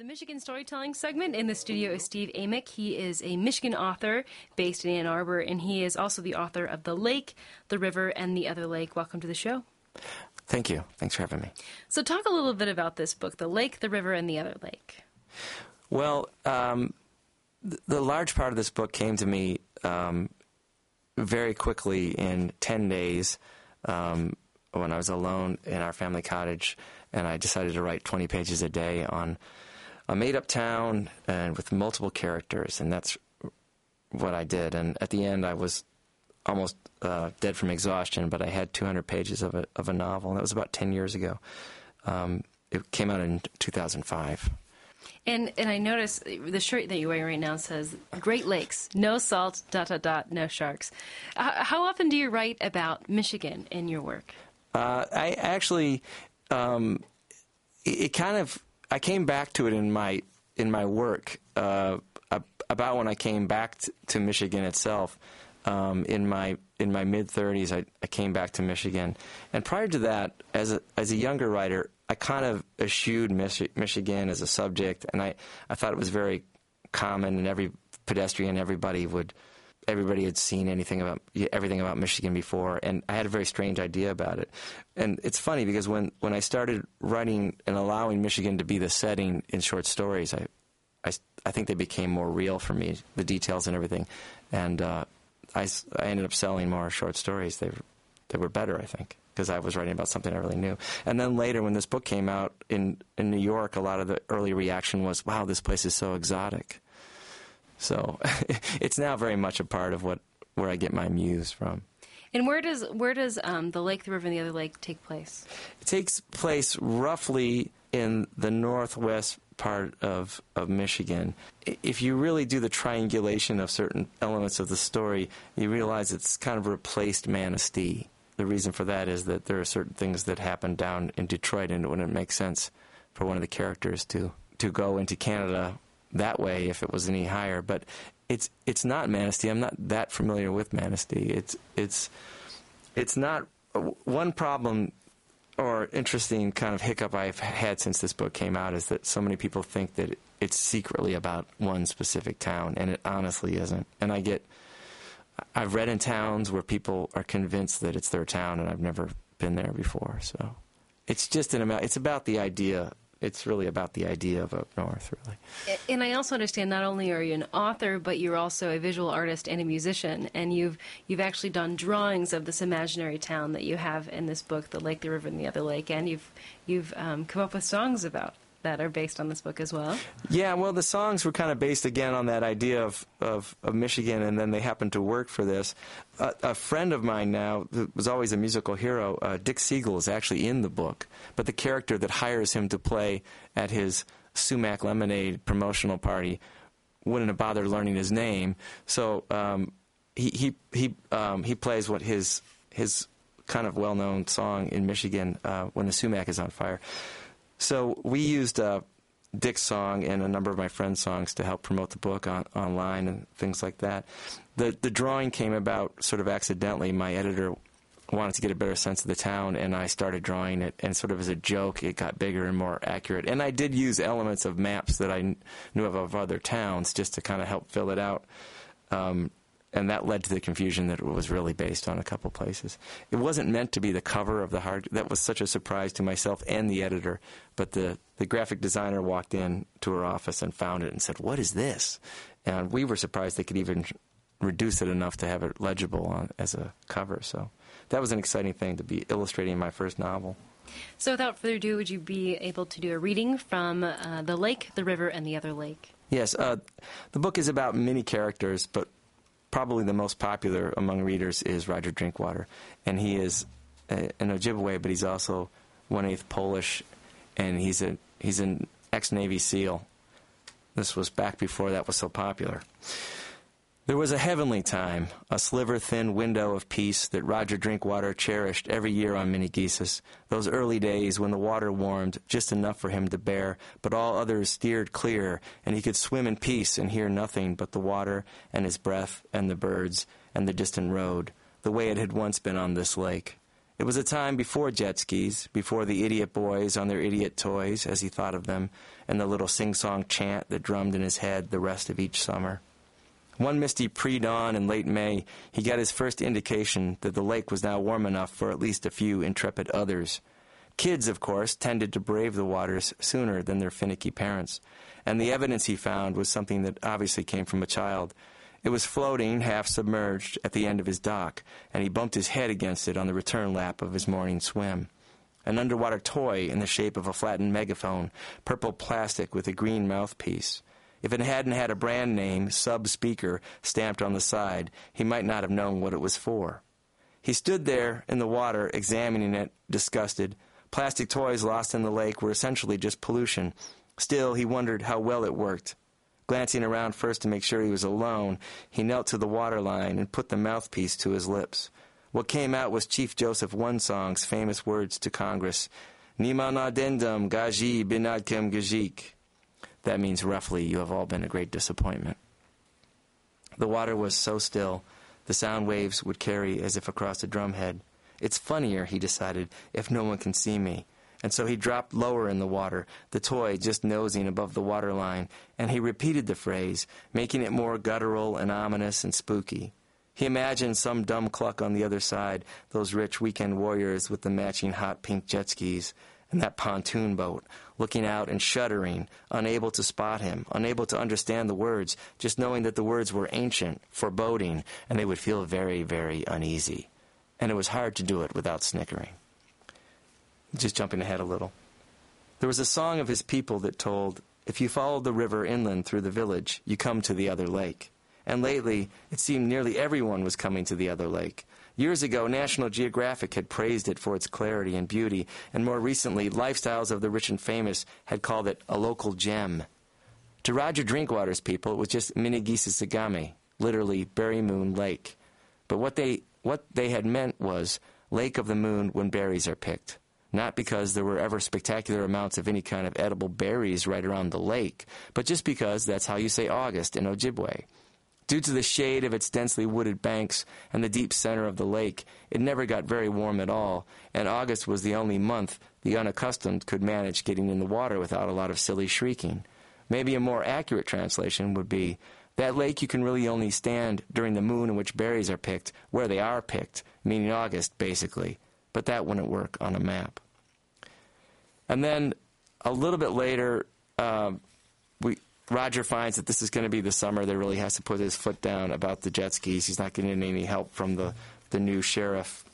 The Michigan Storytelling segment, in the studio is Steve Amick. He is a Michigan author based in Ann Arbor, and he is also the author of The Lake, The River, and The Other Lake. Welcome to the show. Thank you. Thanks for having me. So, talk a little bit about this book, The Lake, The River, and The Other Lake. Well, um, the large part of this book came to me um, very quickly in 10 days um, when I was alone in our family cottage, and I decided to write 20 pages a day on a made up town and with multiple characters, and that's what I did. And at the end, I was almost uh, dead from exhaustion, but I had 200 pages of a, of a novel, and that was about 10 years ago. Um, it came out in 2005. And and I notice the shirt that you're wearing right now says Great Lakes, no salt, dot dot dot, no sharks. Uh, how often do you write about Michigan in your work? Uh, I actually, um, it, it, kind of, I came back to it in my in my work uh, about when I came back t- to Michigan itself. Um, in my in my mid 30s, I, I, came back to Michigan, and prior to that, as a as a younger writer, I kind of eschewed Michi- Michigan as a subject, and I, I thought it was very common, and every pedestrian, everybody would, everybody had seen anything about everything about Michigan before, and I had a very strange idea about it. And it's funny because when, when I started writing and allowing Michigan to be the setting in short stories, I, I, I think they became more real for me, the details and everything, and uh, I, I ended up selling more short stories. They, they were better, I think because I was writing about something I really knew. And then later, when this book came out in, in New York, a lot of the early reaction was, wow, this place is so exotic. So it's now very much a part of what where I get my muse from. And where does where does um, the lake, the river, and the other lake take place? It takes place roughly in the northwest part of, of Michigan. If you really do the triangulation of certain elements of the story, you realize it's kind of replaced Manistee the reason for that is that there are certain things that happen down in Detroit, and it wouldn't make sense for one of the characters to to go into Canada that way if it was any higher. But it's it's not Manistee. I'm not that familiar with Manistee. It's it's it's not uh, one problem or interesting kind of hiccup I've had since this book came out is that so many people think that it's secretly about one specific town, and it honestly isn't. And I get I've read in towns where people are convinced that it's their town, and I've never been there before. So it's just an amount. It's about the idea. It's really about the idea of up north, really. And I also understand not only are you an author, but you're also a visual artist and a musician, and you've you've actually done drawings of this imaginary town that you have in this book, "The Lake, the River, and the Other Lake," and you've you've um, come up with songs about that are based on this book as well? Yeah, well, the songs were kind of based again on that idea of, of, of Michigan, and then they happened to work for this. Uh, a friend of mine now, was always a musical hero, uh, Dick Siegel, is actually in the book, but the character that hires him to play at his Sumac Lemonade promotional party wouldn't have bothered learning his name. So um, he he he um, he plays what his his kind of well known song in Michigan uh, when the sumac is on fire. So we used uh, Dick's song and a number of my friends' songs to help promote the book on, online and things like that. The the drawing came about sort of accidentally. My editor wanted to get a better sense of the town, and I started drawing it. And sort of as a joke, it got bigger and more accurate. And I did use elements of maps that I kn- knew of of other towns just to kind of help fill it out. Um, and that led to the confusion that it was really based on a couple places. It wasn't meant to be the cover of the hard. That was such a surprise to myself and the editor. But the the graphic designer walked in to her office and found it and said, "What is this?" And we were surprised they could even reduce it enough to have it legible on, as a cover. So that was an exciting thing to be illustrating my first novel. So, without further ado, would you be able to do a reading from uh, the lake, the river, and the other lake? Yes, uh, the book is about many characters, but probably the most popular among readers is Roger Drinkwater, and he is a, an Ojibwe, but he's also one eighth Polish, and he's a he's an ex Navy SEAL. This was back before that was so popular. There was a heavenly time, a sliver thin window of peace that Roger Drinkwater cherished every year on Minnegesis. Those early days when the water warmed just enough for him to bear, but all others steered clear, and he could swim in peace and hear nothing but the water and his breath and the birds and the distant road, the way it had once been on this lake. It was a time before jet skis, before the idiot boys on their idiot toys, as he thought of them, and the little sing song chant that drummed in his head the rest of each summer. One misty pre dawn in late May, he got his first indication that the lake was now warm enough for at least a few intrepid others. Kids, of course, tended to brave the waters sooner than their finicky parents, and the evidence he found was something that obviously came from a child. It was floating, half submerged, at the end of his dock, and he bumped his head against it on the return lap of his morning swim. An underwater toy in the shape of a flattened megaphone, purple plastic with a green mouthpiece. If it hadn't had a brand name, sub speaker, stamped on the side, he might not have known what it was for. He stood there in the water, examining it, disgusted. Plastic toys lost in the lake were essentially just pollution. Still, he wondered how well it worked. Glancing around first to make sure he was alone, he knelt to the water line and put the mouthpiece to his lips. What came out was Chief Joseph One-Song's famous words to Congress, Niman adendum gaji binadkem gajik. That means roughly, you have all been a great disappointment. The water was so still, the sound waves would carry as if across a drumhead. It's funnier, he decided, if no one can see me. And so he dropped lower in the water, the toy just nosing above the waterline, and he repeated the phrase, making it more guttural and ominous and spooky. He imagined some dumb cluck on the other side, those rich weekend warriors with the matching hot pink jet skis, and that pontoon boat, looking out and shuddering, unable to spot him, unable to understand the words, just knowing that the words were ancient, foreboding, and they would feel very, very uneasy. And it was hard to do it without snickering. Just jumping ahead a little. There was a song of his people that told, If you follow the river inland through the village, you come to the other lake. And lately, it seemed nearly everyone was coming to the other lake. Years ago, National Geographic had praised it for its clarity and beauty, and more recently, Lifestyles of the Rich and Famous had called it a local gem. To Roger Drinkwater's people, it was just Minnegisisagame, literally Berry Moon Lake. But what they, what they had meant was Lake of the Moon when berries are picked. Not because there were ever spectacular amounts of any kind of edible berries right around the lake, but just because that's how you say August in Ojibwe. Due to the shade of its densely wooded banks and the deep center of the lake, it never got very warm at all, and August was the only month the unaccustomed could manage getting in the water without a lot of silly shrieking. Maybe a more accurate translation would be that lake you can really only stand during the moon in which berries are picked, where they are picked, meaning August, basically. But that wouldn't work on a map. And then a little bit later, uh, we Roger finds that this is going to be the summer that really has to put his foot down about the jet skis. He's not getting any help from the, the new sheriff.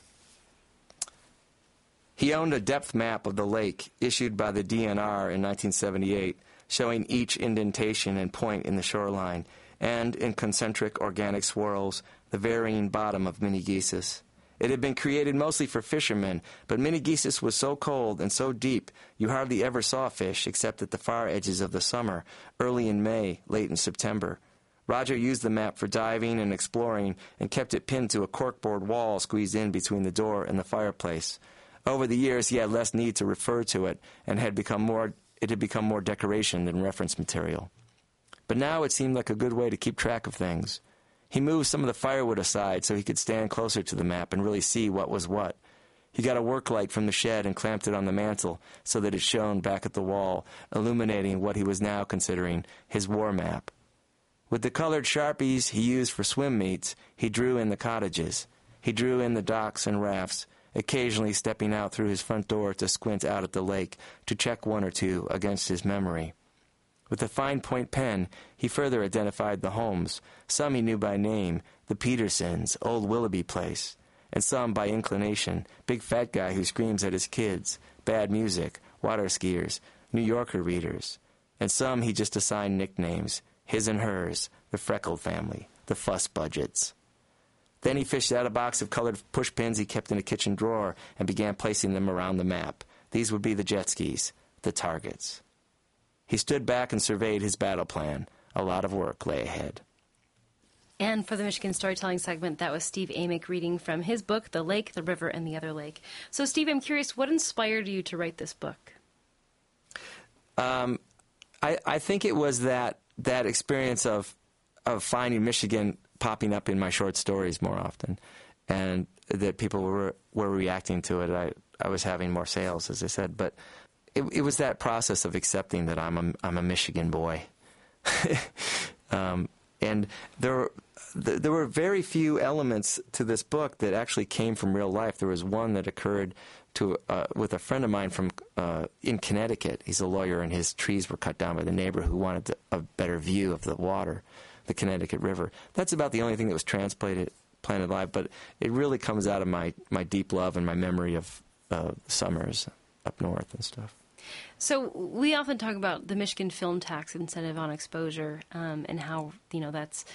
He owned a depth map of the lake issued by the DNR in 1978, showing each indentation and point in the shoreline, and in concentric organic swirls, the varying bottom of Minnegesis. It had been created mostly for fishermen, but Minnegesis was so cold and so deep you hardly ever saw fish except at the far edges of the summer, early in May, late in September. Roger used the map for diving and exploring and kept it pinned to a corkboard wall squeezed in between the door and the fireplace. Over the years, he had less need to refer to it and had become more, it had become more decoration than reference material. But now it seemed like a good way to keep track of things. He moved some of the firewood aside so he could stand closer to the map and really see what was what. He got a work light from the shed and clamped it on the mantel so that it shone back at the wall, illuminating what he was now considering his war map. With the colored sharpies he used for swim meets, he drew in the cottages. He drew in the docks and rafts, occasionally stepping out through his front door to squint out at the lake to check one or two against his memory. With a fine point pen, he further identified the homes. Some he knew by name the Petersons, Old Willoughby Place, and some by inclination big fat guy who screams at his kids, bad music, water skiers, New Yorker readers. And some he just assigned nicknames his and hers, the Freckled family, the Fuss Budgets. Then he fished out a box of colored pushpins he kept in a kitchen drawer and began placing them around the map. These would be the jet skis, the targets. He stood back and surveyed his battle plan. A lot of work lay ahead. And for the Michigan Storytelling segment, that was Steve Amick reading from his book, The Lake, the River, and the Other Lake. So, Steve, I'm curious, what inspired you to write this book? Um, I, I think it was that that experience of of finding Michigan popping up in my short stories more often, and that people were were reacting to it. I I was having more sales, as I said, but it, it was that process of accepting that I'm a I'm a Michigan boy, um, and there there were very few elements to this book that actually came from real life. There was one that occurred to uh, with a friend of mine from uh, in Connecticut. He's a lawyer, and his trees were cut down by the neighbor who wanted to, a better view of the water, the Connecticut River. That's about the only thing that was transplanted planted live, but it really comes out of my my deep love and my memory of uh, summers up north and stuff. So we often talk about the Michigan film tax incentive on exposure um, and how you know that's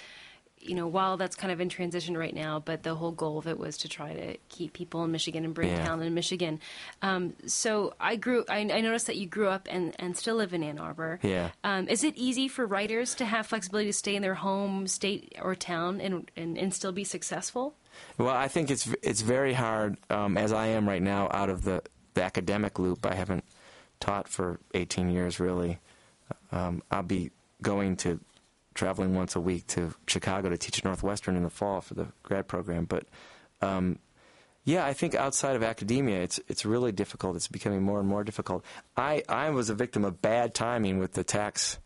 you know, while that's kind of in transition right now, but the whole goal of it was to try to keep people in Michigan and bring yeah. talent in Michigan. Um, so I grew, I, I, noticed that you grew up and, and still live in Ann Arbor. Yeah. Um, is it easy for writers to have flexibility to stay in their home state or town and, and, and still be successful? Well, I think it's it's very hard, um, as I am right now, out of the, the academic loop. I haven't taught for 18 years, really. Um, I'll be going to traveling once a week to Chicago to teach at Northwestern in the fall for the grad program. But um, yeah, I think outside of academia, it's it's really difficult. It's becoming more and more difficult. I I was a victim of bad timing with the tax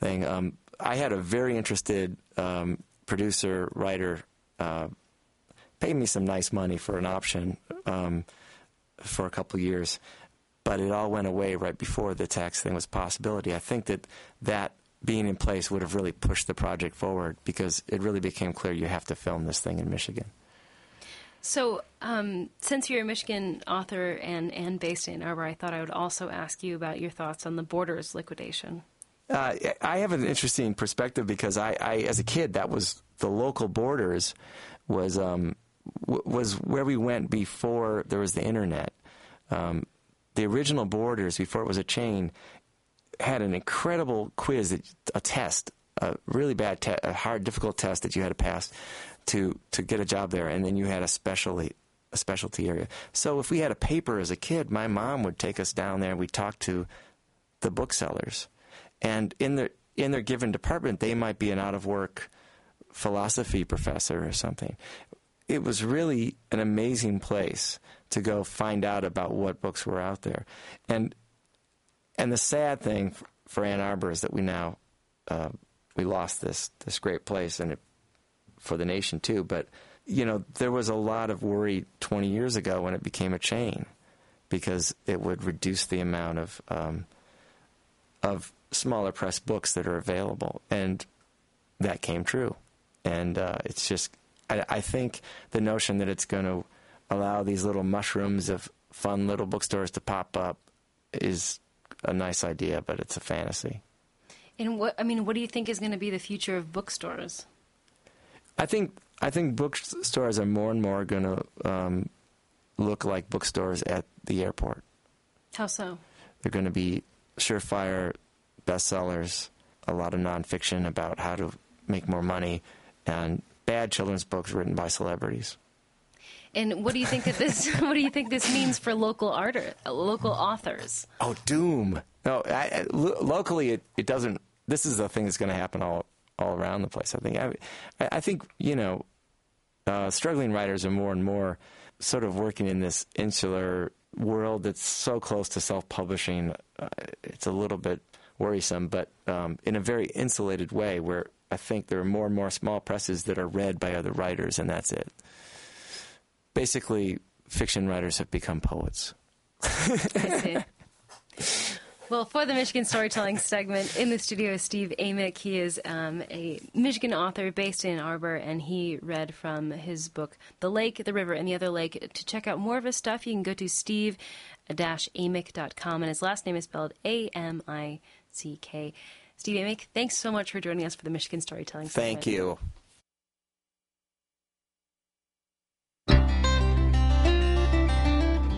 thing. Um, I had a very interested um, producer writer uh, pay me some nice money for an option um, for a couple years, but it all went away right before the tax thing was a possibility. I think that that being in place would have really pushed the project forward because it really became clear you have to film this thing in Michigan. So, um, since you're a Michigan author and, and based in Ann Arbor, I thought I would also ask you about your thoughts on the Borders liquidation. Uh, I have an interesting perspective because I, I, as a kid, that was the local Borders was um, w- was where we went before there was the internet. Um, the original Borders, before it was a chain, had an incredible quiz, a test, a really bad, te- a hard, difficult test that you had to pass to to get a job there, and then you had a specialty a specialty area. So if we had a paper as a kid, my mom would take us down there and we'd talk to the booksellers, and in their in their given department, they might be an out of work philosophy professor or something. It was really an amazing place to go find out about what books were out there, and and the sad thing for Ann Arbor is that we now uh, we lost this this great place and it, for the nation too. But you know there was a lot of worry 20 years ago when it became a chain because it would reduce the amount of um, of smaller press books that are available, and that came true. And uh, it's just I, I think the notion that it's going to allow these little mushrooms of fun little bookstores to pop up is a nice idea, but it's a fantasy. And what I mean, what do you think is going to be the future of bookstores? I think I think bookstores are more and more going to um, look like bookstores at the airport. How so? They're going to be surefire bestsellers, a lot of nonfiction about how to make more money, and bad children's books written by celebrities. And what do you think that this? what do you think this means for local art, local authors? Oh, doom! No, I, I, lo- locally it, it doesn't. This is a thing that's going to happen all all around the place. I think. I, I think you know, uh, struggling writers are more and more sort of working in this insular world that's so close to self-publishing. Uh, it's a little bit worrisome, but um, in a very insulated way, where I think there are more and more small presses that are read by other writers, and that's it. Basically, fiction writers have become poets. I see. Well, for the Michigan Storytelling segment, in the studio is Steve Amick. He is um, a Michigan author based in Ann Arbor, and he read from his book, The Lake, the River, and the Other Lake. To check out more of his stuff, you can go to steve-amick.com, and his last name is spelled A-M-I-C-K. Steve Amick, thanks so much for joining us for the Michigan Storytelling segment. Thank you.